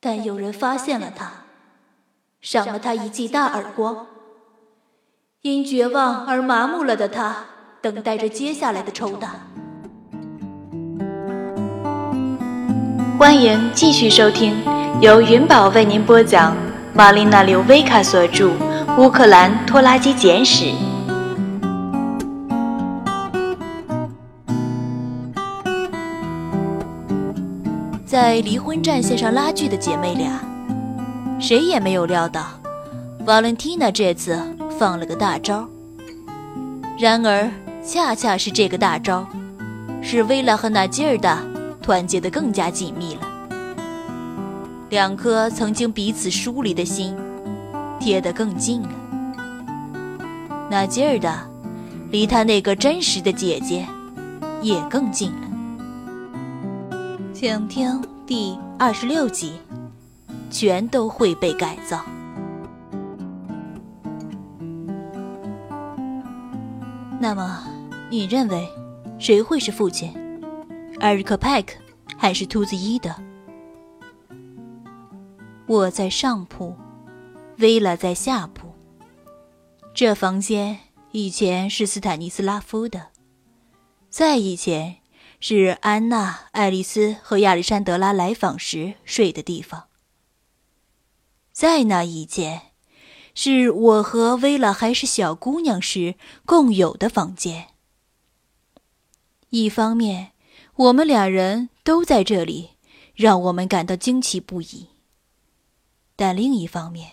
但有人发现了他，赏了他一记大耳光。因绝望而麻木了的他，等待着接下来的抽打。欢迎继续收听，由云宝为您播讲，玛丽娜·刘维卡所著《乌克兰拖拉机简史》。在离婚战线上拉锯的姐妹俩，谁也没有料到，，Valentina 这次放了个大招。然而，恰恰是这个大招，使薇拉和纳吉尔达团结得更加紧密了。两颗曾经彼此疏离的心，贴得更近了。纳吉尔达离她那个真实的姐姐，也更近了。请听第二十六集，全都会被改造。那么，你认为谁会是父亲？艾瑞克·派克还是秃子伊德？我在上铺，薇拉在下铺。这房间以前是斯坦尼斯拉夫的，在以前。是安娜、爱丽丝和亚历山德拉来访时睡的地方。在那一间，是我和薇拉还是小姑娘时共有的房间。一方面，我们俩人都在这里，让我们感到惊奇不已；但另一方面，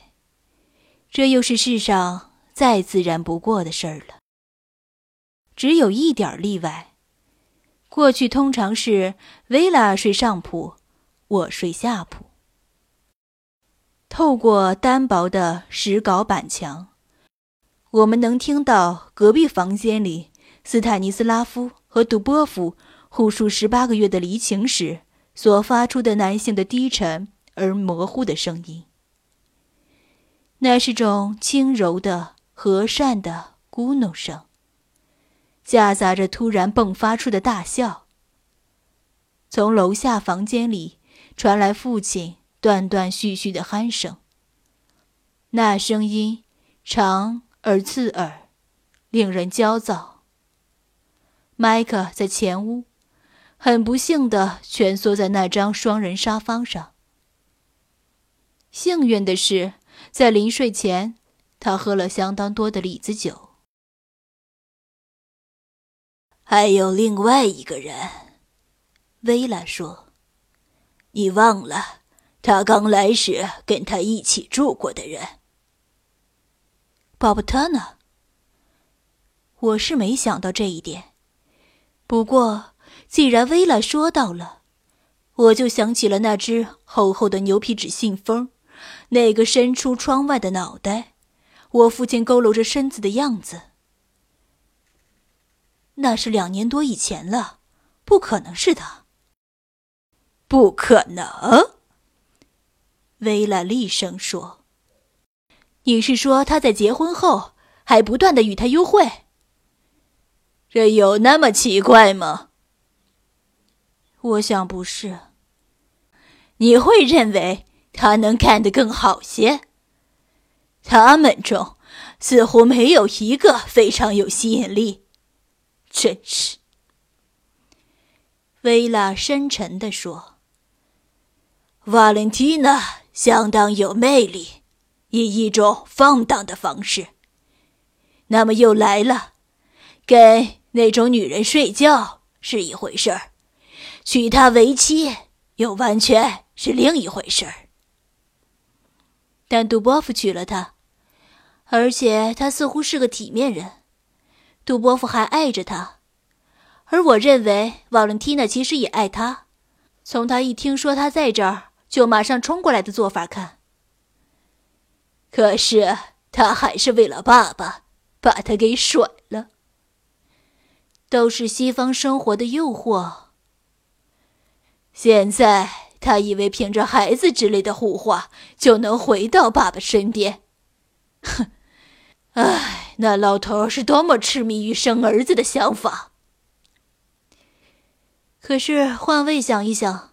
这又是世上再自然不过的事儿了。只有一点例外。过去通常是维拉睡上铺，我睡下铺。透过单薄的石膏板墙，我们能听到隔壁房间里斯坦尼斯拉夫和杜波夫互述十八个月的离情时所发出的男性的低沉而模糊的声音。那是种轻柔的、和善的咕哝声。夹杂着突然迸发出的大笑。从楼下房间里传来父亲断断续续的鼾声。那声音长而刺耳，令人焦躁。麦克在前屋，很不幸地蜷缩在那张双人沙发上。幸运的是，在临睡前，他喝了相当多的李子酒。还有另外一个人，薇拉说：“你忘了，他刚来时跟他一起住过的人。”鲍勃特呢？我是没想到这一点。不过，既然薇拉说到了，我就想起了那只厚厚的牛皮纸信封，那个伸出窗外的脑袋，我父亲佝偻着身子的样子。那是两年多以前了，不可能是他。不可能，薇拉厉声说：“你是说他在结婚后还不断的与他幽会？这有那么奇怪吗？”我想不是。你会认为他能干得更好些？他们中似乎没有一个非常有吸引力。真是，薇拉深沉地说：“瓦伦蒂娜相当有魅力，以一种放荡的方式。那么又来了，跟那种女人睡觉是一回事儿，娶她为妻又完全是另一回事儿。但杜波夫娶了她，而且他似乎是个体面人。”杜波夫还爱着她，而我认为瓦伦蒂娜其实也爱他。从他一听说他在这儿，就马上冲过来的做法看。可是他还是为了爸爸，把他给甩了。都是西方生活的诱惑。现在他以为凭着孩子之类的护话就能回到爸爸身边。哼，唉。那老头是多么痴迷于生儿子的想法。可是换位想一想，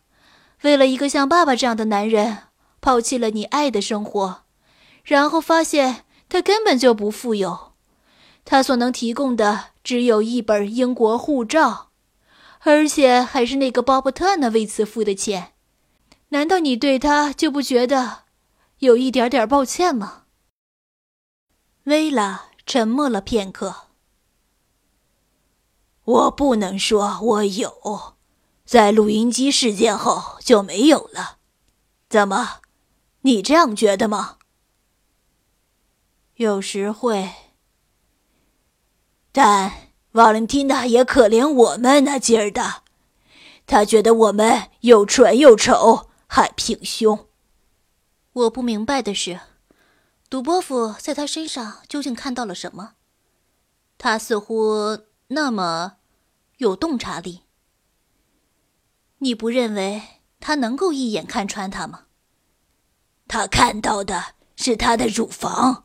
为了一个像爸爸这样的男人，抛弃了你爱的生活，然后发现他根本就不富有，他所能提供的只有一本英国护照，而且还是那个鲍伯特那为此付的钱。难道你对他就不觉得有一点点抱歉吗？薇拉沉默了片刻。我不能说我有，在录音机事件后就没有了。怎么，你这样觉得吗？有时会。但瓦伦蒂娜也可怜我们那劲儿的，她觉得我们又蠢又丑，还平胸。我不明白的是，杜波夫在他身上究竟看到了什么？他似乎……那么，有洞察力。你不认为他能够一眼看穿他吗？他看到的是他的乳房，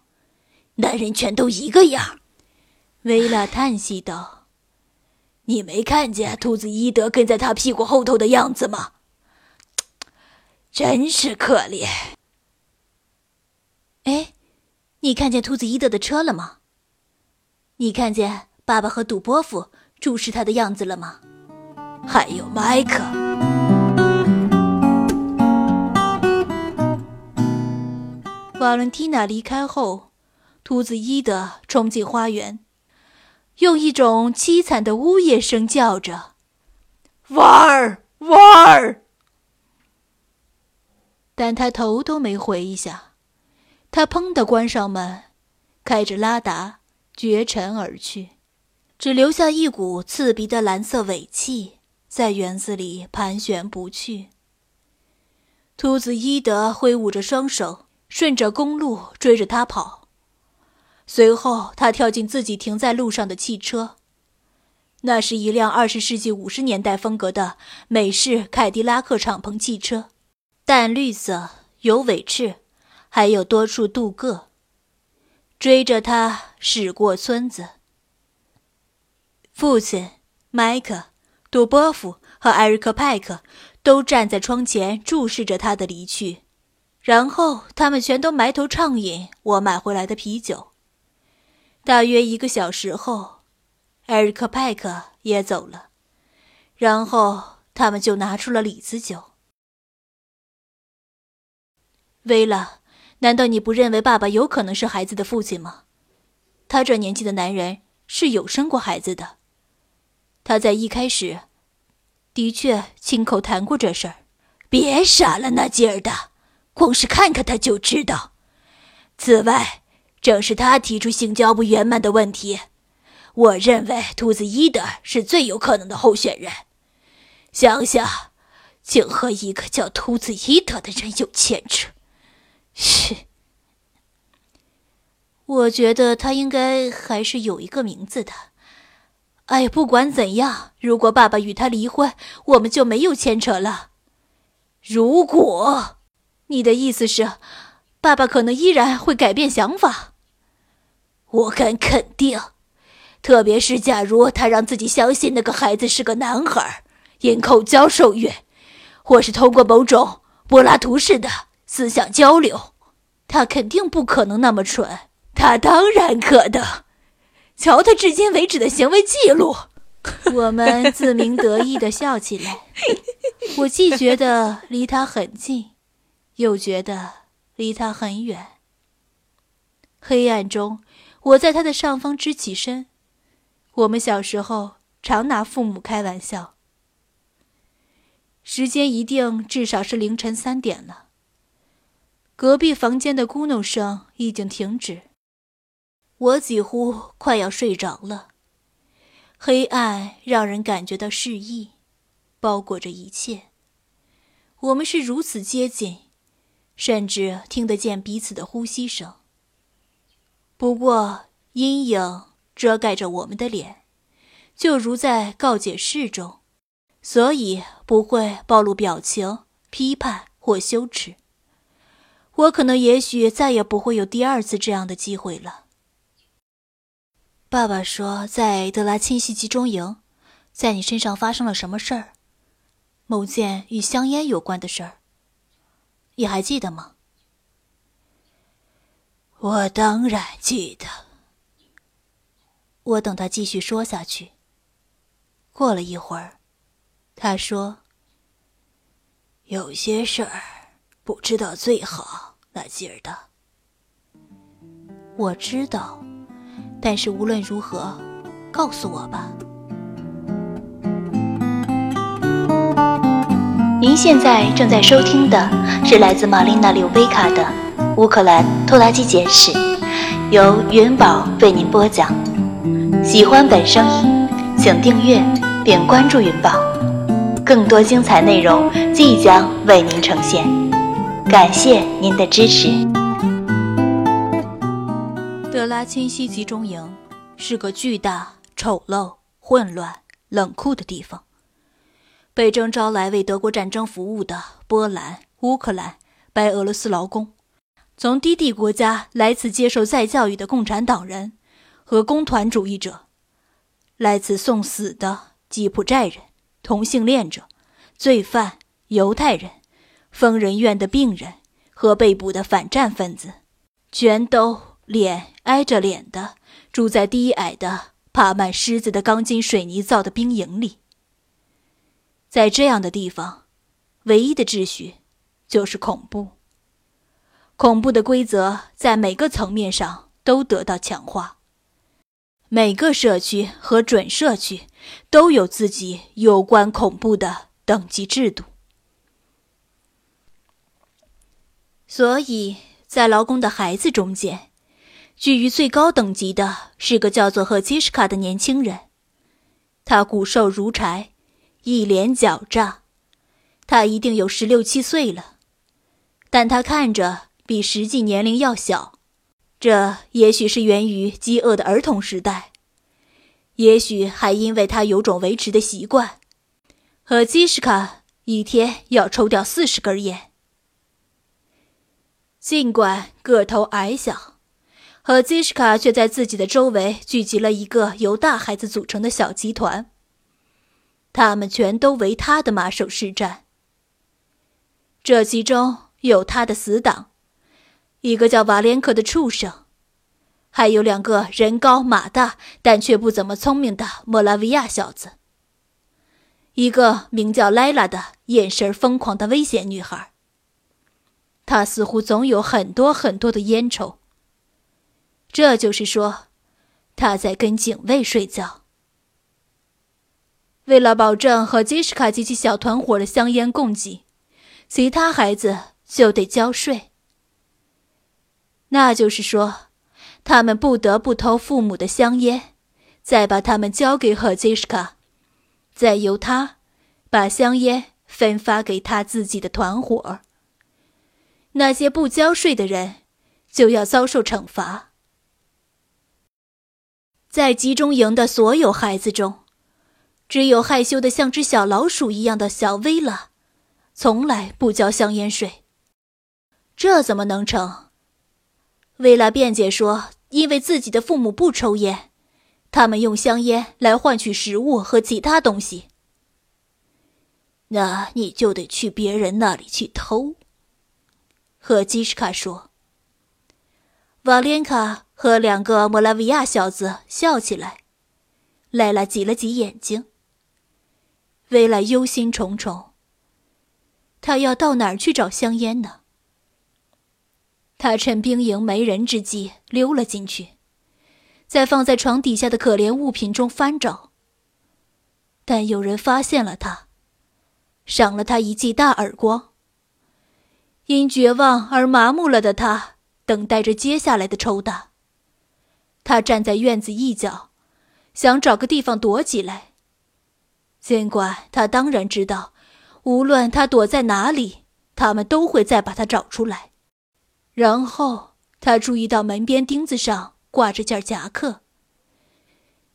男人全都一个样。薇拉叹息道：“你没看见兔子伊德跟在他屁股后头的样子吗？真是可怜。”你看见兔子伊德的车了吗？你看见？爸爸和杜波夫注视他的样子了吗？还有麦克。瓦伦蒂娜离开后，兔子伊德冲进花园，用一种凄惨的呜咽声叫着：“娃儿，娃儿！”但他头都没回一下，他砰的关上门，开着拉达绝尘而去。只留下一股刺鼻的蓝色尾气在园子里盘旋不去。秃子伊德挥舞着双手，顺着公路追着他跑。随后，他跳进自己停在路上的汽车，那是一辆二十世纪五十年代风格的美式凯迪拉克敞篷汽车，淡绿色，有尾翅，还有多处镀铬。追着他驶过村子。父亲麦克、杜波夫和艾瑞克·派克都站在窗前注视着他的离去，然后他们全都埋头畅饮我买回来的啤酒。大约一个小时后，艾瑞克·派克也走了，然后他们就拿出了李子酒。薇拉，难道你不认为爸爸有可能是孩子的父亲吗？他这年纪的男人是有生过孩子的。他在一开始，的确亲口谈过这事儿。别傻了那劲儿的，光是看看他就知道。此外，正是他提出性交不圆满的问题。我认为兔子伊德是最有可能的候选人。想想，竟和一个叫兔子伊德的人有牵扯。嘘，我觉得他应该还是有一个名字的。哎，不管怎样，如果爸爸与他离婚，我们就没有牵扯了。如果，你的意思是，爸爸可能依然会改变想法。我敢肯定，特别是假如他让自己相信那个孩子是个男孩，因口交受孕，或是通过某种柏拉图式的思想交流，他肯定不可能那么蠢。他当然可能。瞧他至今为止的行为记录，我们自鸣得意的笑起来。我既觉得离他很近，又觉得离他很远。黑暗中，我在他的上方支起身。我们小时候常拿父母开玩笑。时间一定至少是凌晨三点了。隔壁房间的咕哝声已经停止。我几乎快要睡着了。黑暗让人感觉到适意，包裹着一切。我们是如此接近，甚至听得见彼此的呼吸声。不过阴影遮盖着我们的脸，就如在告解室中，所以不会暴露表情、批判或羞耻。我可能也许再也不会有第二次这样的机会了。爸爸说，在德拉钦西集中营，在你身上发生了什么事儿？某件与香烟有关的事儿。你还记得吗？我当然记得。我等他继续说下去。过了一会儿，他说：“有些事儿不知道最好，那劲儿的。”我知道，但是无论如何，告诉我吧。您现在正在收听的是来自玛丽娜·柳贝卡的《乌克兰拖拉机简史》，由云宝为您播讲。喜欢本声音，请订阅并关注云宝，更多精彩内容即将为您呈现。感谢您的支持。德拉钦西集中营是个巨大、丑陋、混乱、冷酷的地方。被征召来为德国战争服务的波兰、乌克兰、白俄罗斯劳工，从低地国家来此接受再教育的共产党人和工团主义者，来此送死的吉普寨人、同性恋者、罪犯、犹太人、疯人院的病人和被捕的反战分子，全都脸挨着脸的住在低矮的、爬满虱子的钢筋水泥造的兵营里。在这样的地方，唯一的秩序就是恐怖。恐怖的规则在每个层面上都得到强化。每个社区和准社区都有自己有关恐怖的等级制度。所以在劳工的孩子中间，居于最高等级的是个叫做赫基什卡的年轻人，他骨瘦如柴。一脸狡诈，他一定有十六七岁了，但他看着比实际年龄要小。这也许是源于饥饿的儿童时代，也许还因为他有种维持的习惯，和基什卡一天要抽掉四十根烟。尽管个头矮小，和基什卡却在自己的周围聚集了一个由大孩子组成的小集团。他们全都为他的马首是瞻。这其中有他的死党，一个叫瓦连科的畜生，还有两个人高马大但却不怎么聪明的莫拉维亚小子，一个名叫莱拉的眼神疯狂的危险女孩。他似乎总有很多很多的烟抽。这就是说，他在跟警卫睡觉。为了保证和基什卡及其小团伙的香烟供给，其他孩子就得交税。那就是说，他们不得不偷父母的香烟，再把他们交给赫基什卡，再由他把香烟分发给他自己的团伙。那些不交税的人就要遭受惩罚。在集中营的所有孩子中。只有害羞的像只小老鼠一样的小薇拉，从来不交香烟税。这怎么能成？薇拉辩解说，因为自己的父母不抽烟，他们用香烟来换取食物和其他东西。那你就得去别人那里去偷。和基什卡说。瓦莲卡和两个莫拉维亚小子笑起来，莱拉挤了挤眼睛。薇拉忧心忡忡。他要到哪儿去找香烟呢？他趁兵营没人之际溜了进去，在放在床底下的可怜物品中翻找。但有人发现了他，赏了他一记大耳光。因绝望而麻木了的他，等待着接下来的抽打。他站在院子一角，想找个地方躲起来。尽管他当然知道，无论他躲在哪里，他们都会再把他找出来。然后他注意到门边钉子上挂着件夹克，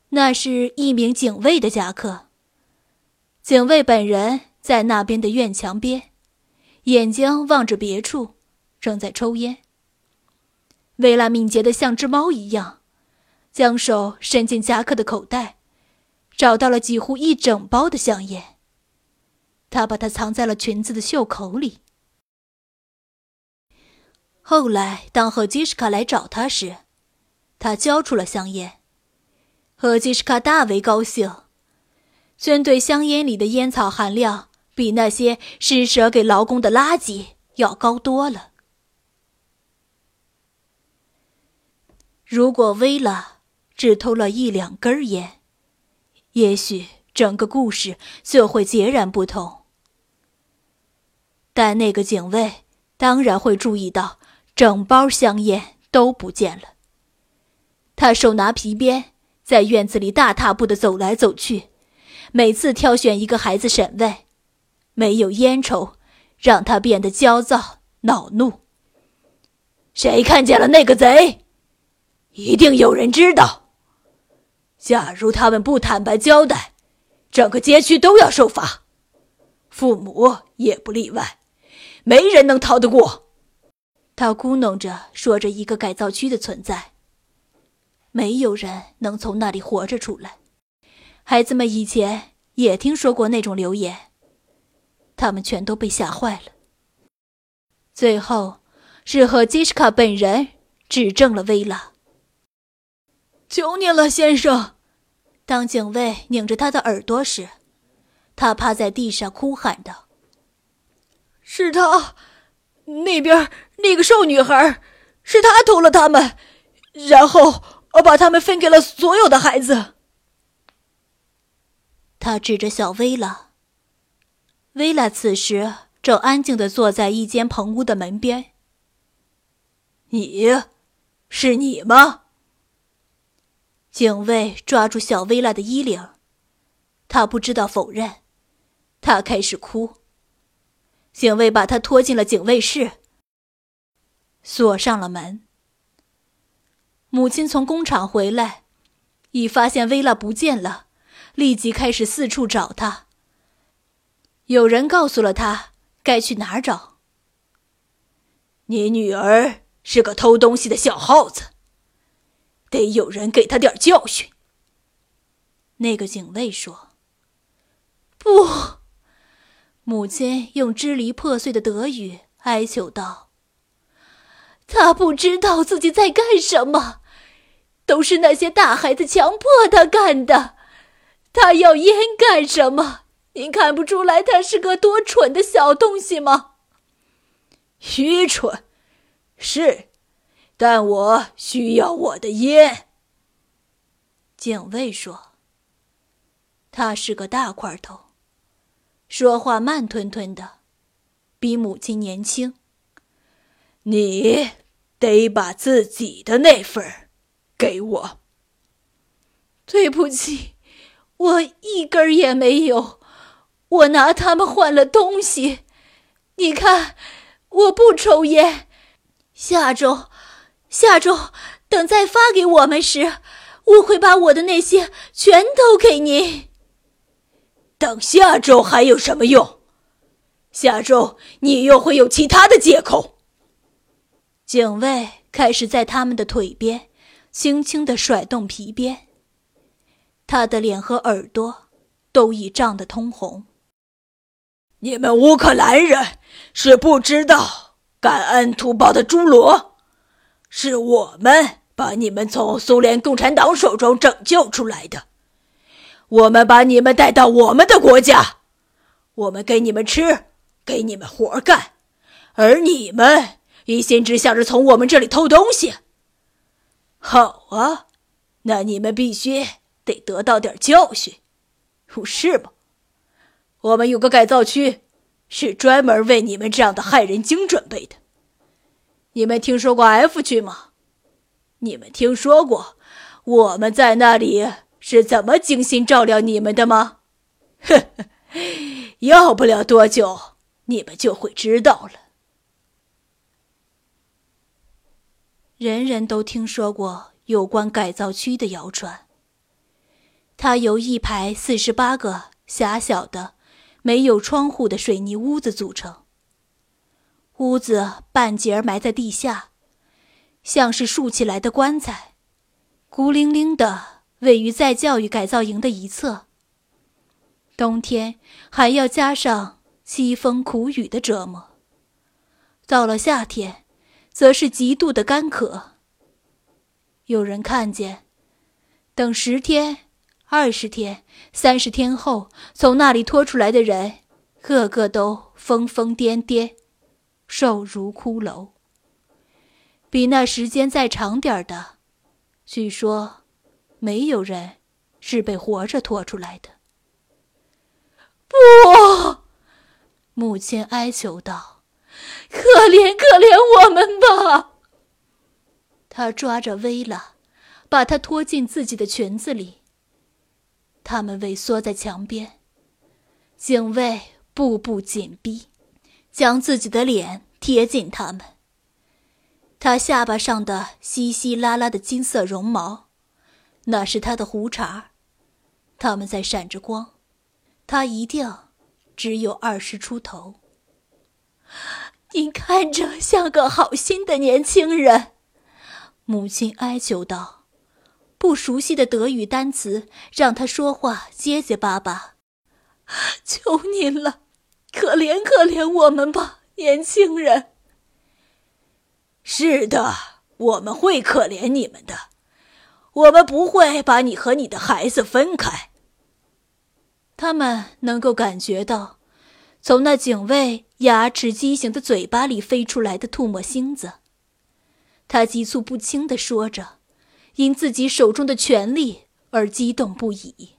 那是一名警卫的夹克。警卫本人在那边的院墙边，眼睛望着别处，正在抽烟。薇拉敏捷的像只猫一样，将手伸进夹克的口袋。找到了几乎一整包的香烟，他把它藏在了裙子的袖口里。后来，当赫基什卡来找他时，他交出了香烟。赫基什卡大为高兴，针对香烟里的烟草含量比那些施舍给劳工的垃圾要高多了。如果薇拉只偷了一两根烟，也许整个故事就会截然不同。但那个警卫当然会注意到，整包香烟都不见了。他手拿皮鞭，在院子里大踏步的走来走去，每次挑选一个孩子审问。没有烟抽，让他变得焦躁恼怒。谁看见了那个贼？一定有人知道。假如他们不坦白交代，整个街区都要受罚，父母也不例外，没人能逃得过。他咕哝着说着一个改造区的存在，没有人能从那里活着出来。孩子们以前也听说过那种流言，他们全都被吓坏了。最后，是和基什卡本人指证了薇拉。求你了，先生！当警卫拧着他的耳朵时，他趴在地上哭喊道：“是他，那边那个瘦女孩，是他偷了他们，然后我把他们分给了所有的孩子。”他指着小薇拉。薇拉此时正安静的坐在一间棚屋的门边。“你，是你吗？”警卫抓住小薇拉的衣领，他不知道否认，他开始哭。警卫把他拖进了警卫室，锁上了门。母亲从工厂回来，已发现薇拉不见了，立即开始四处找她。有人告诉了他该去哪儿找。你女儿是个偷东西的小耗子。得有人给她点教训。那个警卫说：“不。”母亲用支离破碎的德语哀求道：“他不知道自己在干什么，都是那些大孩子强迫他干的。他要烟干什么？您看不出来他是个多蠢的小东西吗？愚蠢，是。”但我需要我的烟。警卫说：“他是个大块头，说话慢吞吞的，比母亲年轻。你得把自己的那份给我。”对不起，我一根也没有，我拿他们换了东西。你看，我不抽烟。下周。下周等再发给我们时，我会把我的那些全都给您。等下周还有什么用？下周你又会有其他的借口。警卫开始在他们的腿边轻轻的甩动皮鞭，他的脸和耳朵都已涨得通红。你们乌克兰人是不知道感恩图报的侏罗。是我们把你们从苏联共产党手中拯救出来的，我们把你们带到我们的国家，我们给你们吃，给你们活干，而你们一心只想着从我们这里偷东西。好啊，那你们必须得得到点教训，不是吗？我们有个改造区，是专门为你们这样的害人精准备的。你们听说过 F 区吗？你们听说过我们在那里是怎么精心照料你们的吗？呵呵，要不了多久，你们就会知道了。人人都听说过有关改造区的谣传。它由一排四十八个狭小的、没有窗户的水泥屋子组成。屋子半截埋在地下，像是竖起来的棺材，孤零零的位于在教育改造营的一侧。冬天还要加上凄风苦雨的折磨。到了夏天，则是极度的干渴。有人看见，等十天、二十天、三十天后，从那里拖出来的人，个个都疯疯癫癫，瘦如骷髅。比那时间再长点的，据说，没有人是被活着拖出来的。不，母亲哀求道：“可怜可怜我们吧！”他抓着薇拉，把她拖进自己的裙子里。他们萎缩在墙边，警卫步步紧逼，将自己的脸贴近他们。他下巴上的稀稀拉拉的金色绒毛，那是他的胡茬，他们在闪着光。他一定只有二十出头。你看着像个好心的年轻人。母亲哀求道：“不熟悉的德语单词让他说话结结巴巴。求您了，可怜可怜我们吧，年轻人。”“是的，我们会可怜你们的，我们不会把你和你的孩子分开。”他们能够感觉到，从那警卫牙齿畸形的嘴巴里飞出来的吐沫星子。他急促不清地说着，因自己手中的权力而激动不已。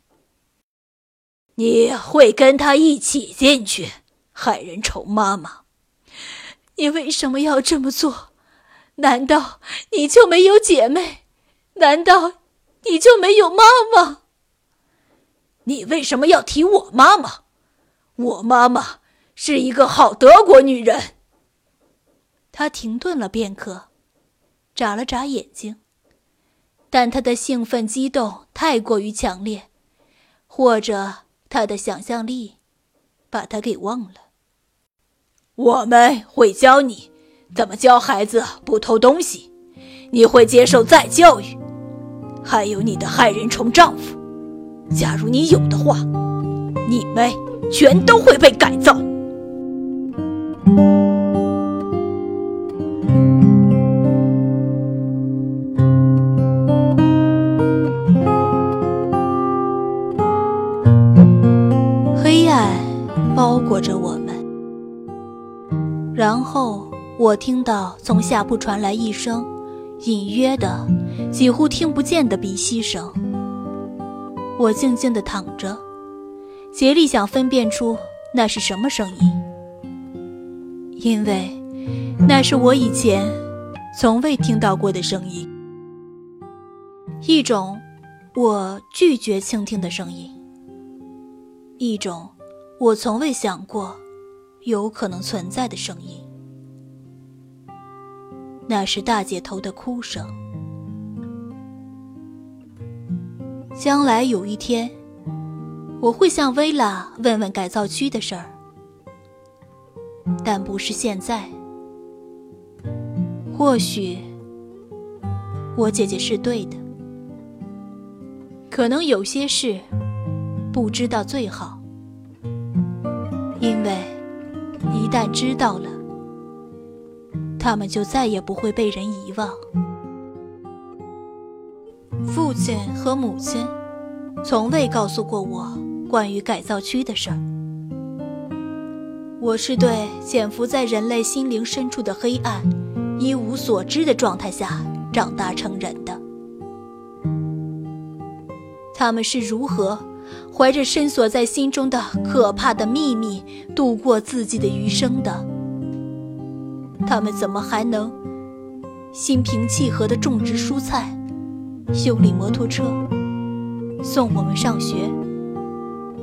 你会跟他一起进去，害人虫妈妈？你为什么要这么做？难道你就没有姐妹？难道你就没有妈妈？你为什么要提我妈妈？我妈妈是一个好德国女人。他停顿了片刻。眨了眨眼睛，但他的兴奋激动太过于强烈，或者他的想象力把他给忘了。我们会教你怎么教孩子不偷东西，你会接受再教育，还有你的害人虫丈夫，假如你有的话，你们全都会被改造。我听到从下铺传来一声隐约的、几乎听不见的鼻息声。我静静地躺着，竭力想分辨出那是什么声音，因为那是我以前从未听到过的声音，一种我拒绝倾听的声音，一种。我从未想过，有可能存在的声音。那是大姐头的哭声。将来有一天，我会向薇拉问问改造区的事儿，但不是现在。或许，我姐姐是对的。可能有些事，不知道最好。因为一旦知道了，他们就再也不会被人遗忘。父亲和母亲从未告诉过我关于改造区的事儿。我是对潜伏在人类心灵深处的黑暗一无所知的状态下长大成人的。他们是如何？怀着深锁在心中的可怕的秘密，度过自己的余生的，他们怎么还能心平气和地种植蔬菜、修理摩托车、送我们上学、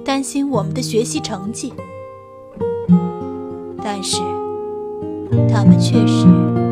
担心我们的学习成绩？但是，他们确实。